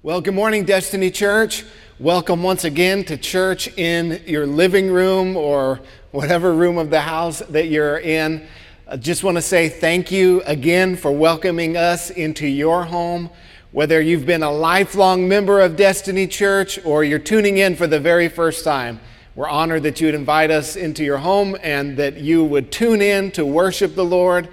Well, good morning, Destiny Church. Welcome once again to church in your living room or whatever room of the house that you're in. I just want to say thank you again for welcoming us into your home. Whether you've been a lifelong member of Destiny Church or you're tuning in for the very first time, we're honored that you would invite us into your home and that you would tune in to worship the Lord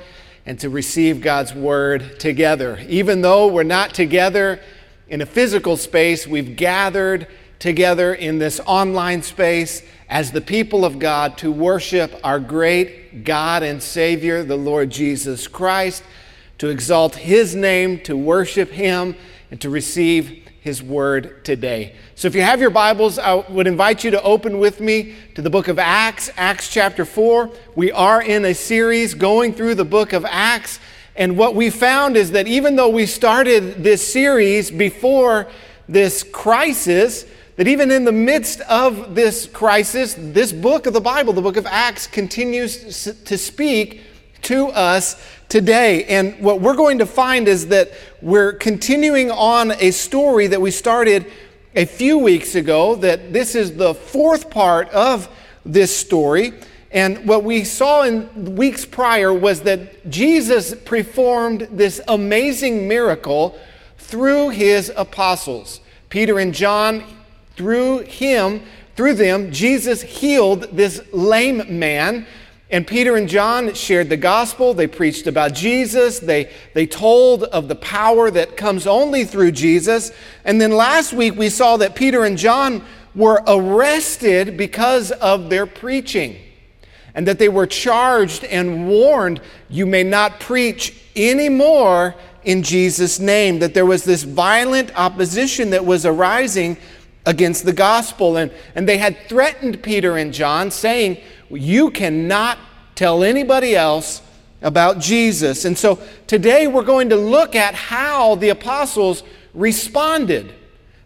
and to receive God's word together. Even though we're not together, in a physical space, we've gathered together in this online space as the people of God to worship our great God and Savior, the Lord Jesus Christ, to exalt His name, to worship Him, and to receive His word today. So if you have your Bibles, I would invite you to open with me to the book of Acts, Acts chapter 4. We are in a series going through the book of Acts. And what we found is that even though we started this series before this crisis, that even in the midst of this crisis, this book of the Bible, the book of Acts, continues to speak to us today. And what we're going to find is that we're continuing on a story that we started a few weeks ago, that this is the fourth part of this story. And what we saw in weeks prior was that Jesus performed this amazing miracle through his apostles. Peter and John, through him, through them, Jesus healed this lame man. And Peter and John shared the gospel. They preached about Jesus. They, they told of the power that comes only through Jesus. And then last week we saw that Peter and John were arrested because of their preaching and that they were charged and warned, You may not preach anymore in Jesus' name. That there was this violent opposition that was arising against the gospel. And, and they had threatened Peter and John, saying, You cannot tell anybody else about Jesus. And so today we're going to look at how the apostles responded.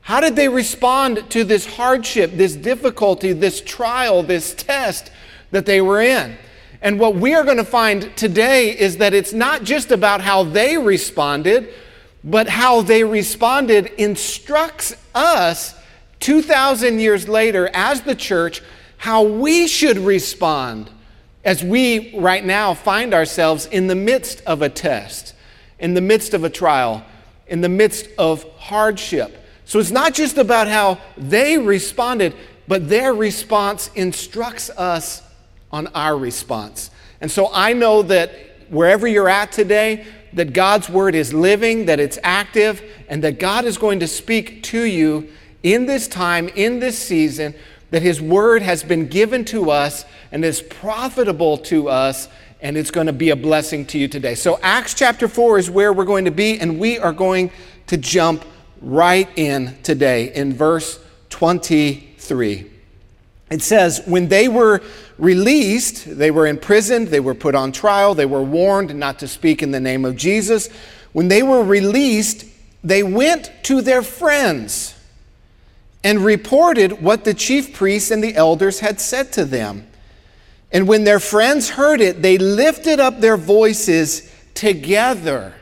How did they respond to this hardship, this difficulty, this trial, this test? That they were in. And what we are going to find today is that it's not just about how they responded, but how they responded instructs us 2,000 years later as the church how we should respond as we right now find ourselves in the midst of a test, in the midst of a trial, in the midst of hardship. So it's not just about how they responded, but their response instructs us on our response. And so I know that wherever you're at today, that God's word is living, that it's active, and that God is going to speak to you in this time, in this season, that his word has been given to us and is profitable to us, and it's going to be a blessing to you today. So, Acts chapter 4 is where we're going to be, and we are going to jump right in today in verse 23. It says, When they were released, they were imprisoned, they were put on trial, they were warned not to speak in the name of Jesus. When they were released, they went to their friends and reported what the chief priests and the elders had said to them. And when their friends heard it, they lifted up their voices together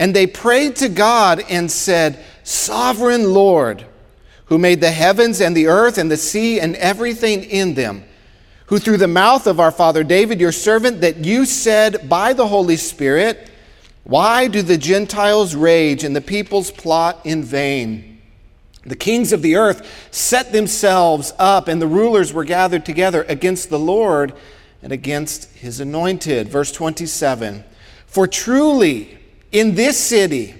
and they prayed to God and said, Sovereign Lord, who made the heavens and the earth and the sea and everything in them who through the mouth of our father David, your servant, that you said by the Holy Spirit, Why do the Gentiles rage and the peoples plot in vain? The kings of the earth set themselves up, and the rulers were gathered together against the Lord and against his anointed. Verse 27 For truly in this city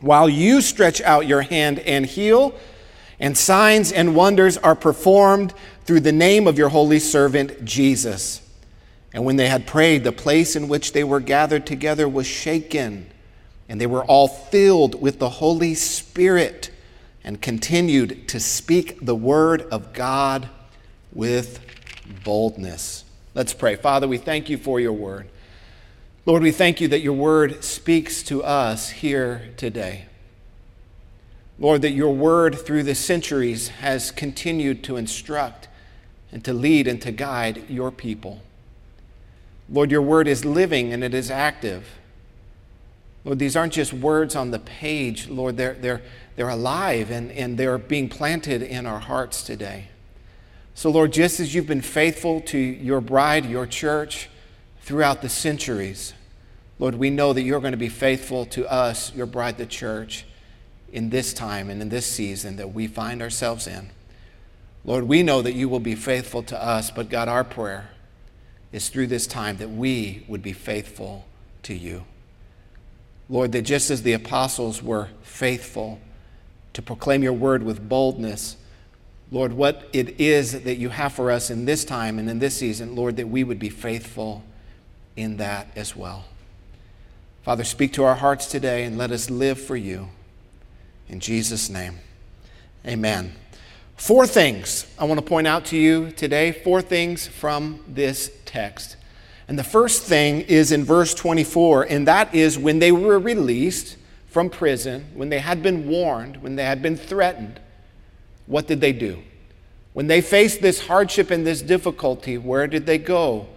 while you stretch out your hand and heal and signs and wonders are performed through the name of your holy servant Jesus. And when they had prayed, the place in which they were gathered together was shaken, and they were all filled with the Holy Spirit, and continued to speak the word of God with boldness. Let's pray. Father, we thank you for your word. Lord, we thank you that your word speaks to us here today. Lord, that your word through the centuries has continued to instruct and to lead and to guide your people. Lord, your word is living and it is active. Lord, these aren't just words on the page. Lord, they're, they're, they're alive and, and they're being planted in our hearts today. So, Lord, just as you've been faithful to your bride, your church, throughout the centuries, Lord, we know that you're going to be faithful to us, your bride, the church, in this time and in this season that we find ourselves in. Lord, we know that you will be faithful to us, but God, our prayer is through this time that we would be faithful to you. Lord, that just as the apostles were faithful to proclaim your word with boldness, Lord, what it is that you have for us in this time and in this season, Lord, that we would be faithful in that as well. Father, speak to our hearts today and let us live for you. In Jesus' name, amen. Four things I want to point out to you today, four things from this text. And the first thing is in verse 24, and that is when they were released from prison, when they had been warned, when they had been threatened, what did they do? When they faced this hardship and this difficulty, where did they go?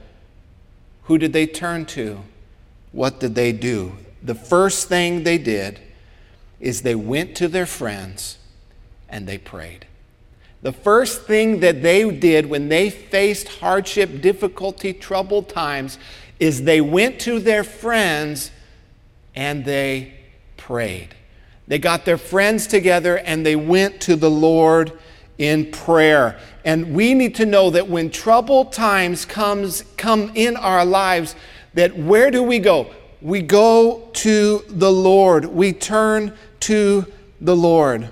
Who did they turn to? What did they do? The first thing they did is they went to their friends and they prayed. The first thing that they did when they faced hardship, difficulty, troubled times is they went to their friends and they prayed. They got their friends together and they went to the Lord in prayer. And we need to know that when troubled times comes come in our lives, that where do we go? We go to the Lord. We turn to the Lord.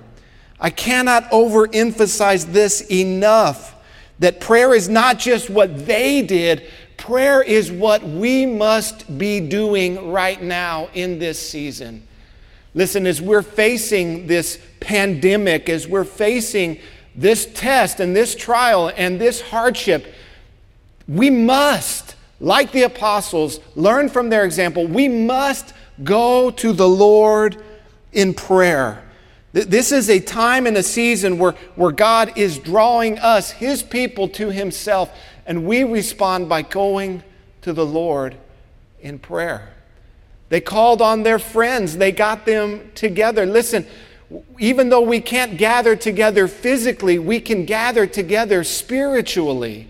I cannot overemphasize this enough that prayer is not just what they did, prayer is what we must be doing right now in this season. Listen, as we're facing this pandemic, as we're facing this test and this trial and this hardship, we must, like the apostles, learn from their example. We must go to the Lord in prayer. This is a time and a season where, where God is drawing us, His people, to Himself, and we respond by going to the Lord in prayer. They called on their friends, they got them together. Listen, even though we can't gather together physically, we can gather together spiritually.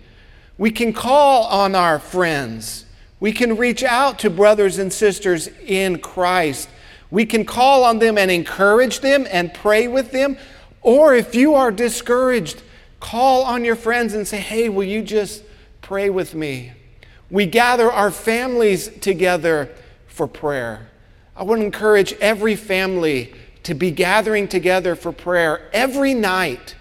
We can call on our friends. We can reach out to brothers and sisters in Christ we can call on them and encourage them and pray with them. Or if you are discouraged, call on your friends and say, hey, will you just pray with me? We gather our families together for prayer. I to encourage every family to be gathering together for prayer every night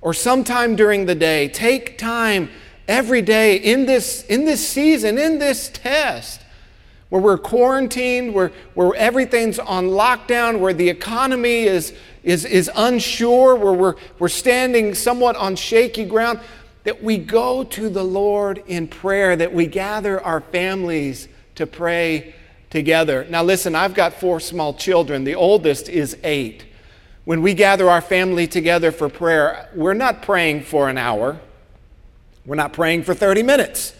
or sometime during the day. Take time every day in this, in this season, in this test, where we're quarantined, where, where everything's on lockdown, where the economy is, is, is unsure, where we're, we're standing somewhat on shaky ground, that we go to the Lord in prayer, that we gather our families to pray together. Now, listen, I've got four small children. The oldest is eight. When we gather our family together for prayer, we're not praying for an hour, we're not praying for 30 minutes.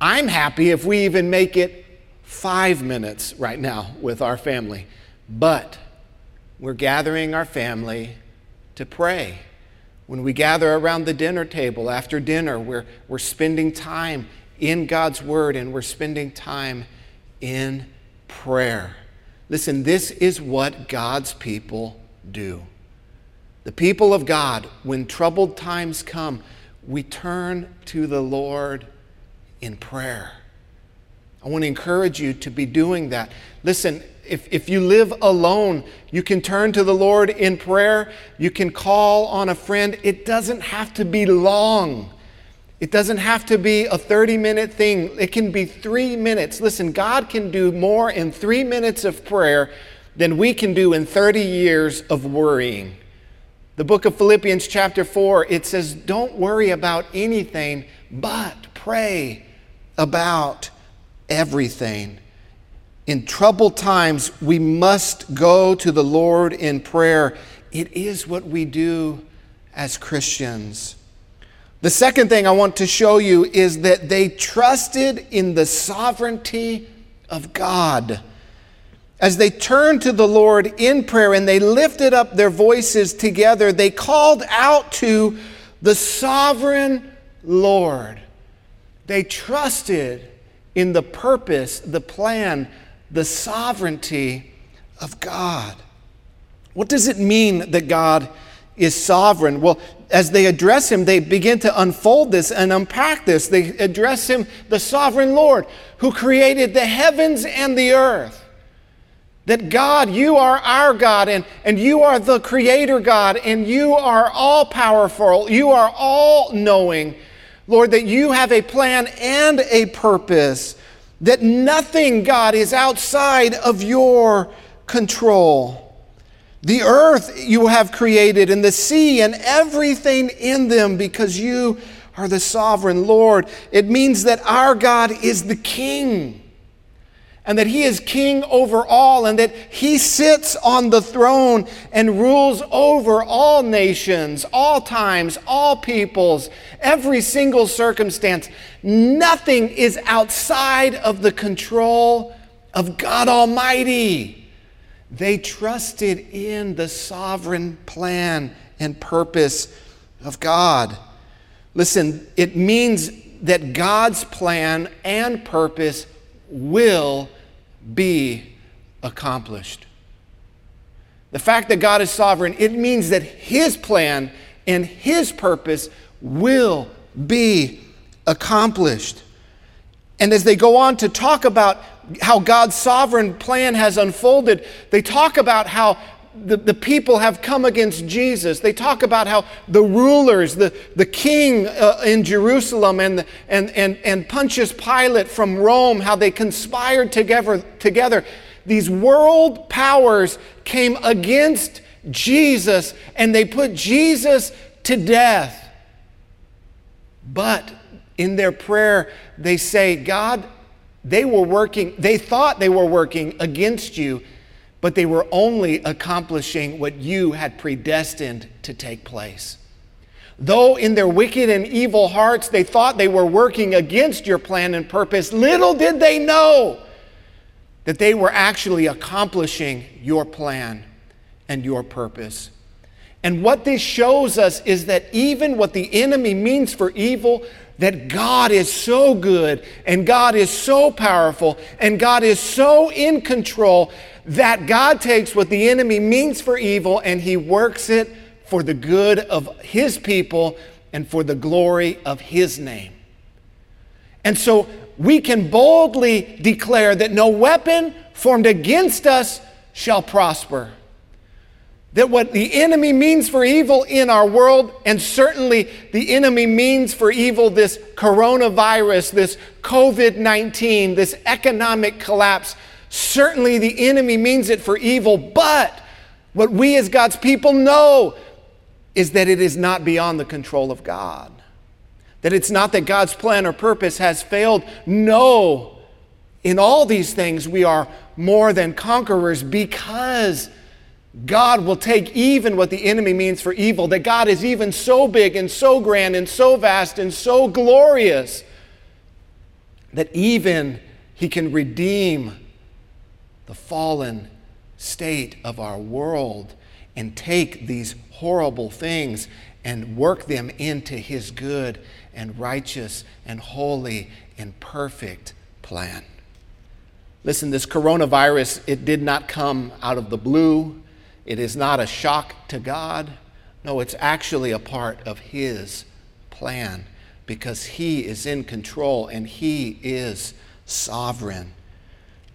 I'm happy if we even make it five minutes right now with our family, but we're gathering our family to pray. When we gather around the dinner table after dinner, we're, we're spending time in God's Word and we're spending time in prayer. Listen, this is what God's people do. The people of God, when troubled times come, we turn to the Lord in prayer. I want to encourage you to be doing that. Listen, if, if you live alone, you can turn to the Lord in prayer. You can call on a friend. It doesn't have to be long. It doesn't have to be a 30 minute thing. It can be three minutes. Listen, God can do more in three minutes of prayer than we can do in 30 years of worrying. The book of Philippians, chapter 4, it says, Don't worry about anything, but pray about everything. In troubled times, we must go to the Lord in prayer. It is what we do as Christians. The second thing I want to show you is that they trusted in the sovereignty of God. As they turned to the Lord in prayer and they lifted up their voices together, they called out to the sovereign Lord. They trusted in the purpose, the plan, the sovereignty of God. What does it mean that God is sovereign? Well, as they address him, they begin to unfold this and unpack this. They address him, the sovereign Lord, who created the heavens and the earth. That God, you are our God, and, and you are the creator God, and you are all powerful, you are all knowing. Lord, that you have a plan and a purpose, that nothing, God, is outside of your control. The earth you have created, and the sea, and everything in them, because you are the sovereign Lord. It means that our God is the King, and that He is King over all, and that He sits on the throne and rules over all nations, all times, all peoples, every single circumstance. Nothing is outside of the control of God Almighty. They trusted in the sovereign plan and purpose of God. Listen, it means that God's plan and purpose will be accomplished. The fact that God is sovereign, it means that His plan and His purpose will be accomplished. And as they go on to talk about how God's sovereign plan has unfolded. They talk about how the, the people have come against Jesus. They talk about how the rulers, the, the king uh, in Jerusalem and, and, and, and Pontius Pilate from Rome, how they conspired together, together. These world powers came against Jesus and they put Jesus to death. But in their prayer, they say, God, they were working, they thought they were working against you, but they were only accomplishing what you had predestined to take place. Though in their wicked and evil hearts they thought they were working against your plan and purpose, little did they know that they were actually accomplishing your plan and your purpose. And what this shows us is that even what the enemy means for evil, that God is so good and God is so powerful and God is so in control that God takes what the enemy means for evil and he works it for the good of his people and for the glory of his name. And so we can boldly declare that no weapon formed against us shall prosper that what the enemy means for evil in our world, and certainly the enemy means for evil this coronavirus, this COVID 19, this economic collapse, certainly the enemy means it for evil. But what we as God's people know is that it is not beyond the control of God. That it's not that God's plan or purpose has failed. No, in all these things, we are more than conquerors because God will take even what the enemy means for evil, that God is even so big and so grand and so vast and so glorious that even He can redeem the fallen state of our world and take these horrible things and work them into His good and righteous and holy and perfect plan. Listen, this coronavirus, it did not come out of the blue. It is not a shock to God. No, it's actually a part of His plan because He is in control and He is sovereign.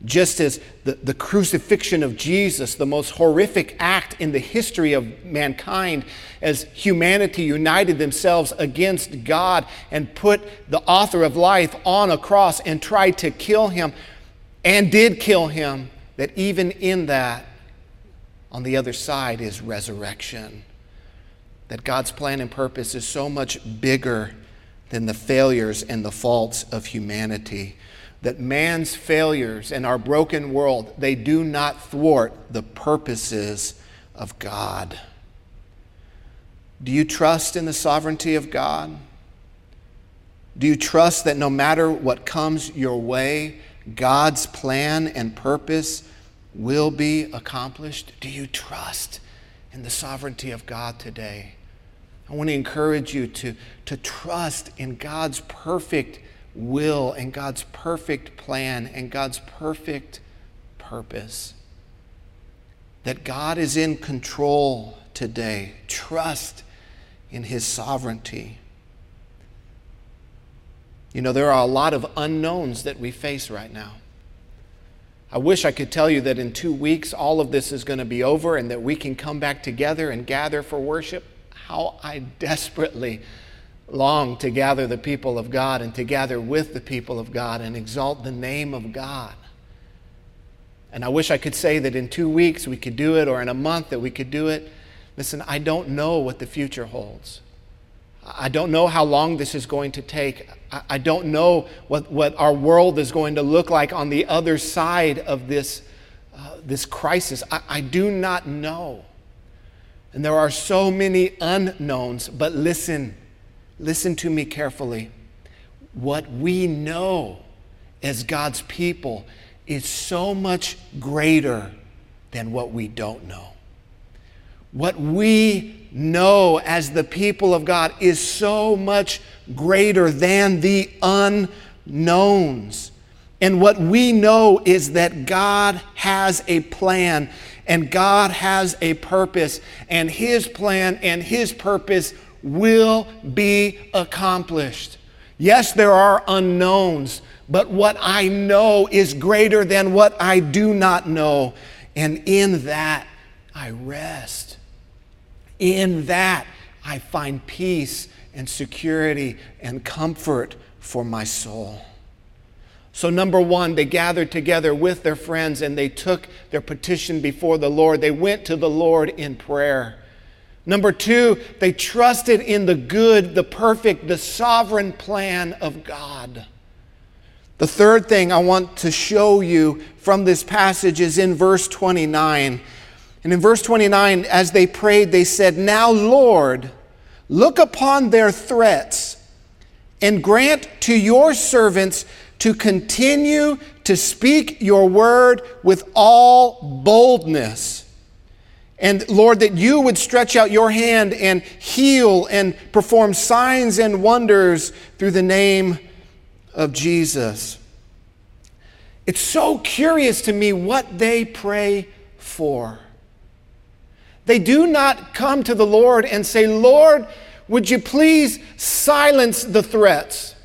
Just as the, the crucifixion of Jesus, the most horrific act in the history of mankind, as humanity united themselves against God and put the author of life on a cross and tried to kill him and did kill him, that even in that, on the other side is resurrection. That God's plan and purpose is so much bigger than the failures and the faults of humanity. That man's failures and our broken world, they do not thwart the purposes of God. Do you trust in the sovereignty of God? Do you trust that no matter what comes your way, God's plan and purpose will be accomplished? Do you trust in the sovereignty of God today? I want to encourage you to, to trust in God's perfect will and God's perfect plan and God's perfect purpose. That God is in control today. Trust in His sovereignty. You know, there are a lot of unknowns that we face right now. I wish I could tell you that in two weeks all of this is going to be over and that we can come back together and gather for worship. How I desperately long to gather the people of God and to gather with the people of God and exalt the name of God. And I wish I could say that in two weeks we could do it or in a month that we could do it. Listen, I don't know what the future holds. I don't know how long this is going to take. I don't know what, what our world is going to look like on the other side of this, uh, this crisis. I, I do not know. And there are so many unknowns, but listen, listen to me carefully. What we know as God's people is so much greater than what we don't know. What we know as the people of God is so much greater than the unknowns. And what we know is that God has a plan and God has a purpose, and His plan and His purpose will be accomplished. Yes, there are unknowns, but what I know is greater than what I do not know. And in that, I rest. In that, I find peace and security and comfort for my soul. So, number one, they gathered together with their friends and they took their petition before the Lord. They went to the Lord in prayer. Number two, they trusted in the good, the perfect, the sovereign plan of God. The third thing I want to show you from this passage is in verse 29. And in verse 29, as they prayed, they said, Now, Lord, look upon their threats and grant to your servants to continue to speak your word with all boldness. And Lord, that you would stretch out your hand and heal and perform signs and wonders through the name of Jesus. It's so curious to me what they pray for. They do not come to the Lord and say, Lord, would you please silence the threats?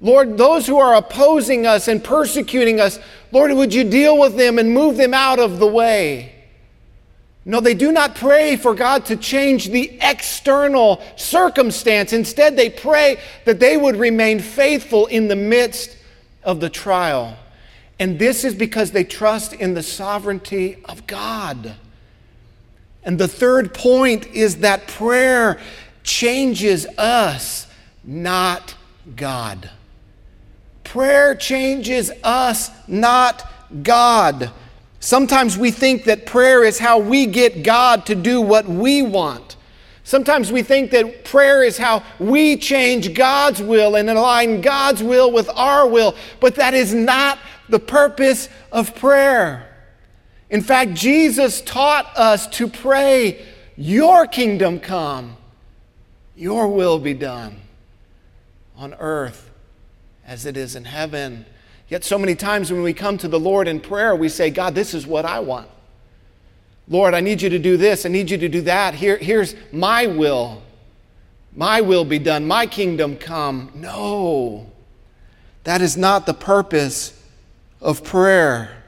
Lord, those who are opposing us and persecuting us, Lord, would you deal with them and move them out of the way? No, they do not pray for God to change the external circumstance. Instead, they pray that they would remain faithful in the midst of the trial. And this is because they trust in the sovereignty of God. And the third point is that prayer changes us, not God. Prayer changes us, not God. Sometimes we think that prayer is how we get God to do what we want. Sometimes we think that prayer is how we change God's will and align God's will with our will, but that is not the purpose of prayer. In fact, Jesus taught us to pray, Your kingdom come, Your will be done on earth as it is in heaven. Yet, so many times when we come to the Lord in prayer, we say, God, this is what I want. Lord, I need you to do this. I need you to do that. Here, here's my will. My will be done. My kingdom come. No, that is not the purpose of prayer.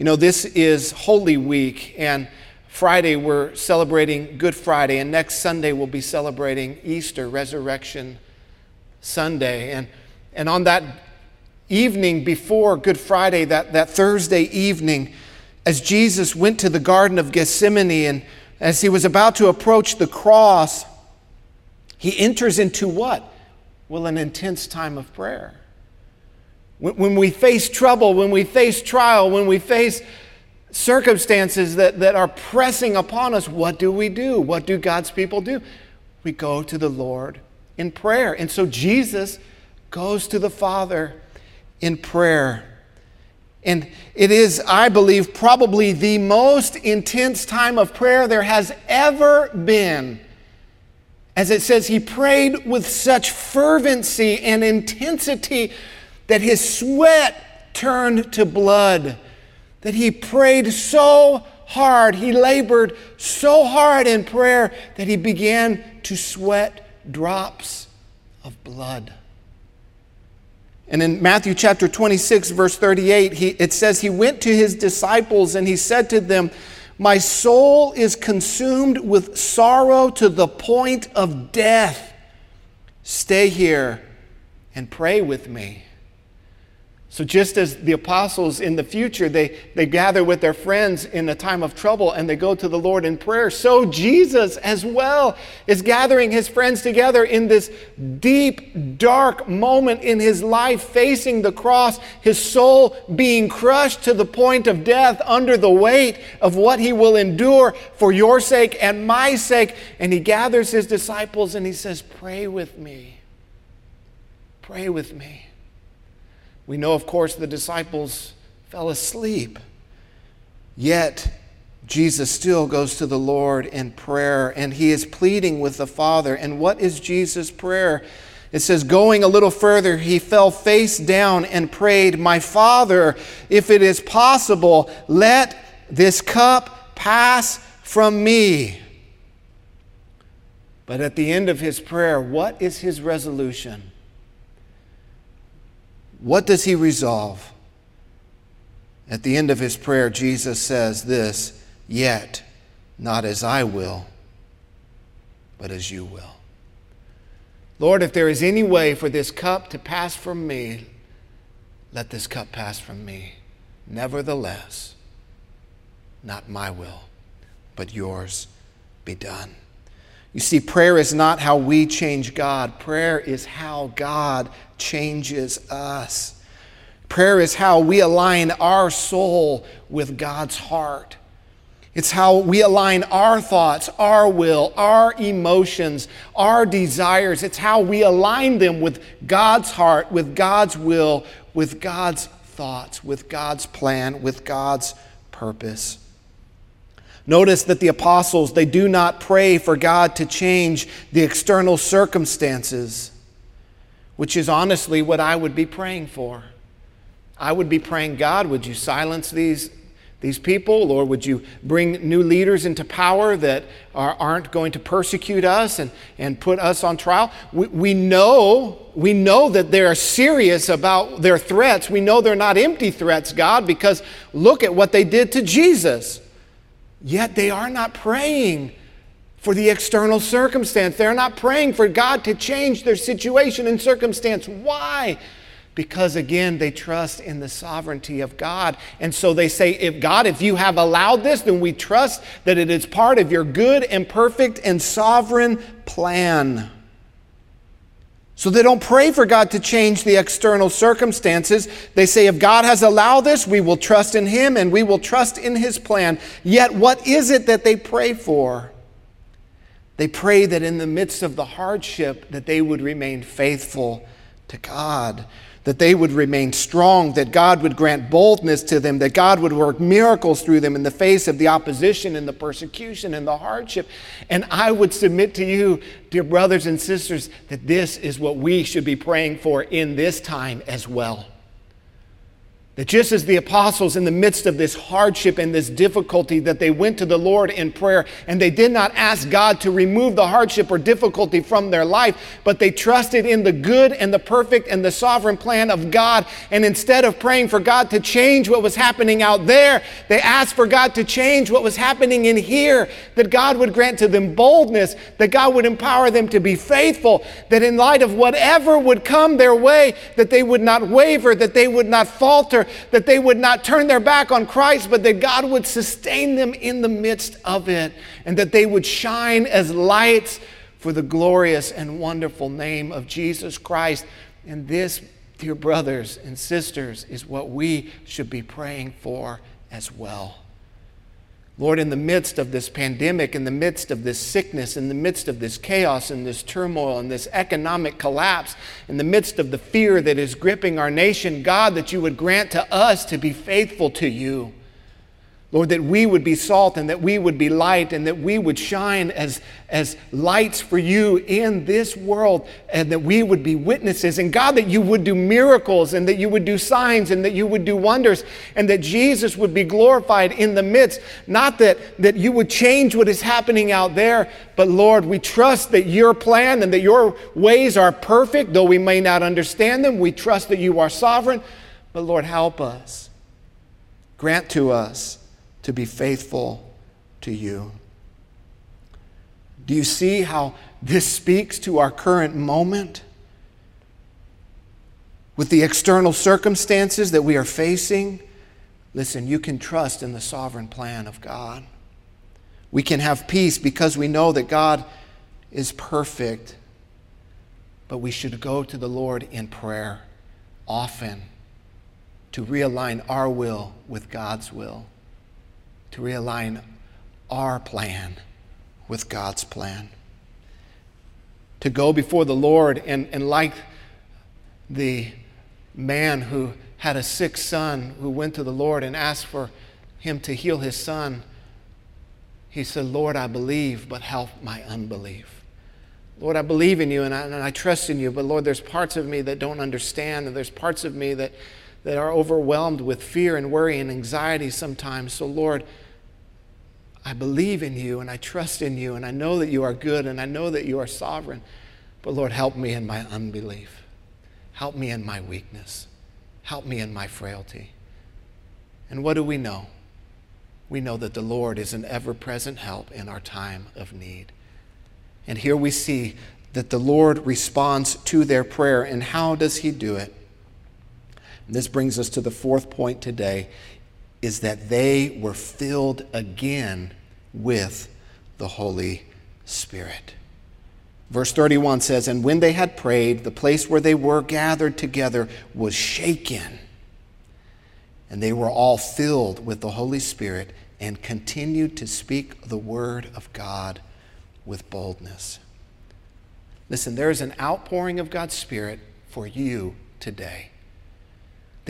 You know, this is Holy Week, and Friday we're celebrating Good Friday, and next Sunday we'll be celebrating Easter, Resurrection Sunday. And, and on that evening before Good Friday, that, that Thursday evening, as Jesus went to the Garden of Gethsemane and as he was about to approach the cross, he enters into what? Well, an intense time of prayer. When we face trouble, when we face trial, when we face circumstances that, that are pressing upon us, what do we do? What do God's people do? We go to the Lord in prayer. And so Jesus goes to the Father in prayer. And it is, I believe, probably the most intense time of prayer there has ever been. As it says, he prayed with such fervency and intensity that his sweat turned to blood that he prayed so hard, he labored so hard in prayer that he began to sweat drops of blood. And in Matthew chapter 26, verse 38, he, it says, He went to his disciples and he said to them, My soul is consumed with sorrow to the point of death. Stay here and pray with me. So, just as the apostles in the future, they, they gather with their friends in a time of trouble and they go to the Lord in prayer, so Jesus as well is gathering his friends together in this deep, dark moment in his life, facing the cross, his soul being crushed to the point of death under the weight of what he will endure for your sake and my sake. And he gathers his disciples and he says, Pray with me. Pray with me. We know, of course, the disciples fell asleep. Yet, Jesus still goes to the Lord in prayer and he is pleading with the Father. And what is Jesus' prayer? It says, going a little further, he fell face down and prayed, My Father, if it is possible, let this cup pass from me. But at the end of his prayer, what is his resolution? What does he resolve? At the end of his prayer, Jesus says this Yet, not as I will, but as you will. Lord, if there is any way for this cup to pass from me, let this cup pass from me. Nevertheless, not my will, but yours be done. You see, prayer is not how we change God, prayer is how God changes us. Prayer is how we align our soul with God's heart. It's how we align our thoughts, our will, our emotions, our desires. It's how we align them with God's heart, with God's will, with God's thoughts, with God's plan, with God's purpose. Notice that the apostles, they do not pray for God to change the external circumstances, which is honestly what I would be praying for. I would be praying, God, would you silence these, these people, or would you bring new leaders into power that are, aren't going to persecute us and, and put us on trial? We, we, know, we know that they're serious about their threats. We know they're not empty threats, God, because look at what they did to Jesus. Yet they are not praying for the external circumstance. They're not praying for God to change their situation and circumstance. Why? Because again, they trust in the sovereignty of God. And so they say, if God, if you have allowed this, then we trust that it is part of your good and perfect and sovereign plan. So they don't pray for God to change the external circumstances. They say, if God has allowed this, we will trust in Him and we will trust in His plan. Yet, what is it that they pray for? They pray that in the midst of the hardship, that they would remain faithful to God that they would remain strong, that God would grant boldness to them, that God would work miracles through them in the face of the opposition and the persecution and the hardship. And I would submit to you, dear brothers and sisters, that this is what we should be praying for in this time as well. That just as the apostles, in the midst of this hardship and this difficulty, that they went to the Lord in prayer and they did not ask God to remove the hardship or difficulty from their life, but they trusted in the good and the perfect and the sovereign plan of God. And instead of praying for God to change what was happening out there, they asked for God to change what was happening in here, that God would grant to them boldness, that God would empower them to be faithful, that in light of whatever would come their way, that they would not waver, that they would not falter that they would not turn their back on Christ, but that God would sustain them in the midst of it, and that they would shine as lights for the glorious and wonderful name of Jesus Christ. And this, dear brothers and sisters, is what we should be praying for as well. Lord, in the midst of this pandemic, in the midst of this sickness, in the midst of this chaos and this turmoil and this economic collapse, in the midst of the fear that is gripping our nation, God, that you would grant to us to be faithful to you. Lord, that we would be salt and that we would be light and that we would shine as, as lights for you in this world and that we would be witnesses. And God, that you would do miracles and that you would do signs and that you would do wonders and that Jesus would be glorified in the midst. Not that, that you would change what is happening out there, but Lord, we trust that your plan and that your ways are perfect, though we may not understand them. We trust that you are sovereign. But Lord, help us. Grant to us to be faithful to you. Do you see how this speaks to our current moment? With the external circumstances that we are facing, listen, you can trust in the sovereign plan of God. We can have peace because we know that God is perfect, but we should go to the Lord in prayer often to realign our will with God's will to realign our plan with God's plan. To go before the Lord and, and like the man who had a sick son who went to the Lord and asked for him to heal his son, he said, Lord, I believe, but help my unbelief. Lord, I believe in you and I, and I trust in you, but Lord, there's parts of me that don't understand, and there's parts of me that, that are overwhelmed with fear and worry and anxiety sometimes. So, Lord, I believe in you and I trust in you and I know that you are good and I know that you are sovereign. But Lord, help me in my unbelief. Help me in my weakness. Help me in my frailty. And what do we know? We know that the Lord is an ever present help in our time of need. And here we see that the Lord responds to their prayer. And how does he do it? And this brings us to the fourth point today is that they were filled again with the Holy Spirit. Verse 31 says, And when they had prayed, the place where they were gathered together was shaken. And they were all filled with the Holy Spirit and continued to speak the word of God with boldness. Listen, there is an outpouring of God's Spirit for you today.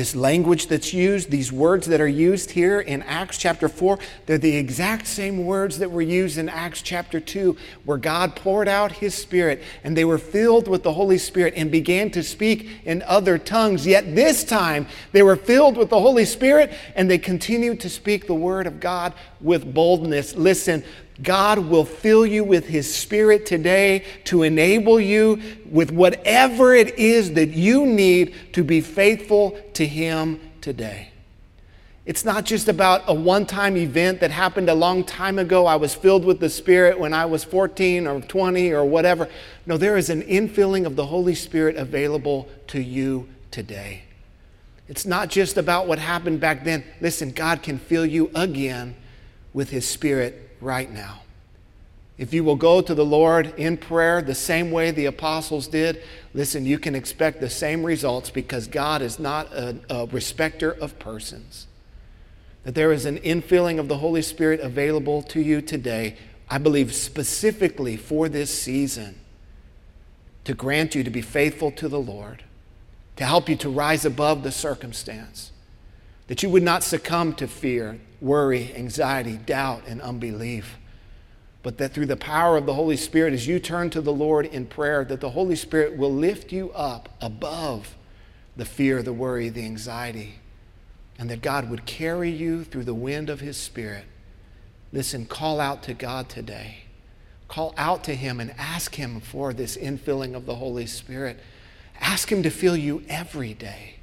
This language that's used, these words that are used here in Acts chapter 4, they're the exact same words that were used in Acts chapter 2, where God poured out his Spirit and they were filled with the Holy Spirit and began to speak in other tongues. Yet this time they were filled with the Holy Spirit and they continued to speak the word of God with boldness. Listen, God will fill you with His Spirit today to enable you with whatever it is that you need to be faithful to Him today. It's not just about a one time event that happened a long time ago. I was filled with the Spirit when I was 14 or 20 or whatever. No, there is an infilling of the Holy Spirit available to you today. It's not just about what happened back then. Listen, God can fill you again with His Spirit right now. If you will go to the Lord in prayer the same way the apostles did, listen, you can expect the same results because God is not a, a respecter of persons. That there is an infilling of the Holy Spirit available to you today, I believe specifically for this season, to grant you to be faithful to the Lord, to help you to rise above the circumstance, that you would not succumb to fear, worry, anxiety, doubt, and unbelief. But that through the power of the Holy Spirit, as you turn to the Lord in prayer, that the Holy Spirit will lift you up above the fear, the worry, the anxiety, and that God would carry you through the wind of His Spirit. Listen, call out to God today. Call out to Him and ask Him for this infilling of the Holy Spirit. Ask Him to fill you every day.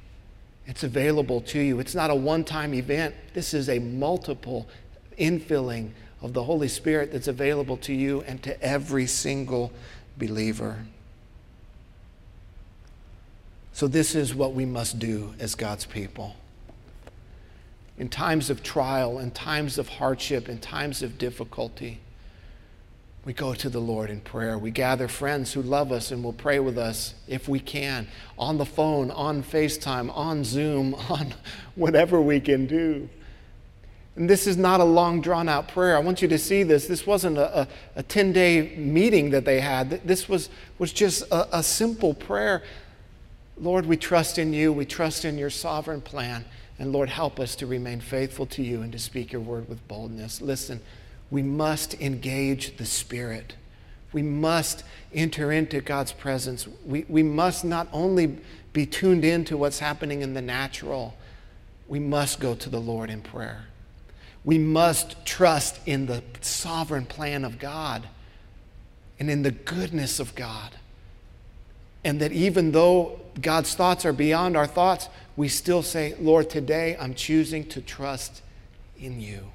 It's available to you. It's not a one time event, this is a multiple infilling of the Holy Spirit that's available to you and to every single believer. So, this is what we must do as God's people. in times of trial, in times of hardship, in times of difficulty, we go to the Lord in prayer. We gather friends who love us and will pray with us if we can, on the phone, on FaceTime, on Zoom, on whatever we can do. And this is not a long, drawn out prayer. I want you to see this. This wasn't a, a, a 10 day meeting that they had, this was, was just a, a simple prayer. Lord, we trust in you, we trust in your sovereign plan. And Lord, help us to remain faithful to you and to speak your word with boldness. Listen, we must engage the Spirit. We must enter into God's presence. We, we must not only be tuned into what's happening in the natural, we must go to the Lord in prayer. We must trust in the sovereign plan of God and in the goodness of God. And that even though God's thoughts are beyond our thoughts, we still say, Lord, today I'm choosing to trust in you.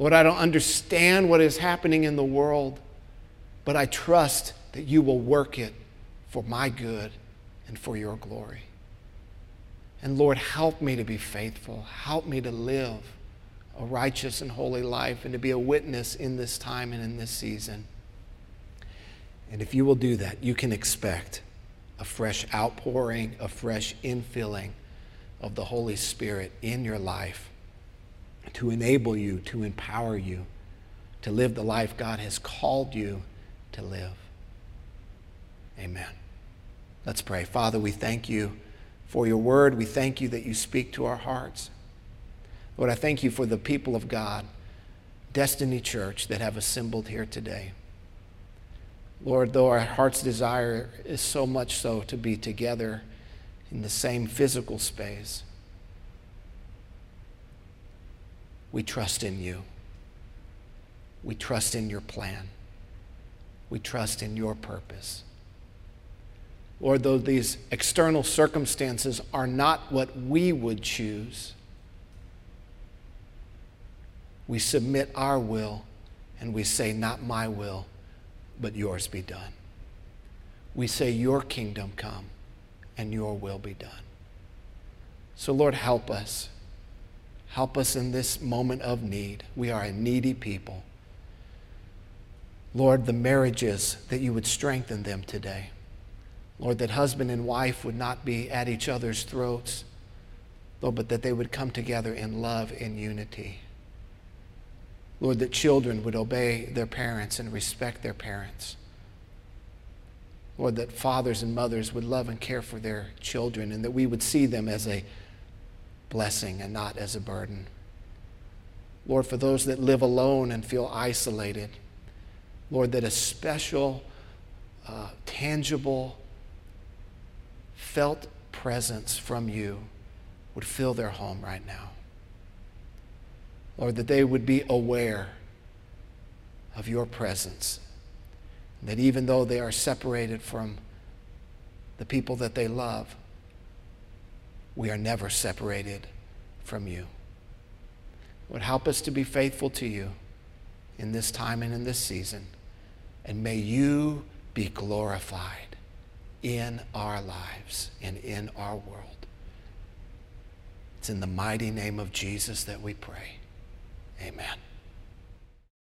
Lord, I don't understand what is happening in the world, but I trust that you will work it for my good and for your glory. And Lord, help me to be faithful. Help me to live a righteous and holy life and to be a witness in this time and in this season. And if you will do that, you can expect a fresh outpouring, a fresh infilling of the Holy Spirit in your life to enable you, to empower you to live the life God has called you to live. Amen. Let's pray. Father, we thank you for your word. We thank you that you speak to our hearts. Lord, I thank you for the people of God, Destiny Church, that have assembled here today. Lord, though our heart's desire is so much so to be together in the same physical space, we trust in you. We trust in your plan. We trust in your purpose. Lord, though these external circumstances are not what we would choose, we submit our will and we say, Not my will, but yours be done. We say, Your kingdom come and your will be done. So, Lord, help us. Help us in this moment of need. We are a needy people. Lord, the marriages, that you would strengthen them today. Lord, that husband and wife would not be at each other's throats, Lord, but that they would come together in love and unity. Lord, that children would obey their parents and respect their parents. Lord, that fathers and mothers would love and care for their children and that we would see them as a blessing and not as a burden. Lord, for those that live alone and feel isolated, Lord, that a special, uh, tangible, felt presence from you would fill their home right now. Lord, that they would be aware of your presence. That even though they are separated from the people that they love, we are never separated from you. Would help us to be faithful to you in this time and in this season. And may you be glorified in our lives and in our world. It's in the mighty name of Jesus that we pray. Amen.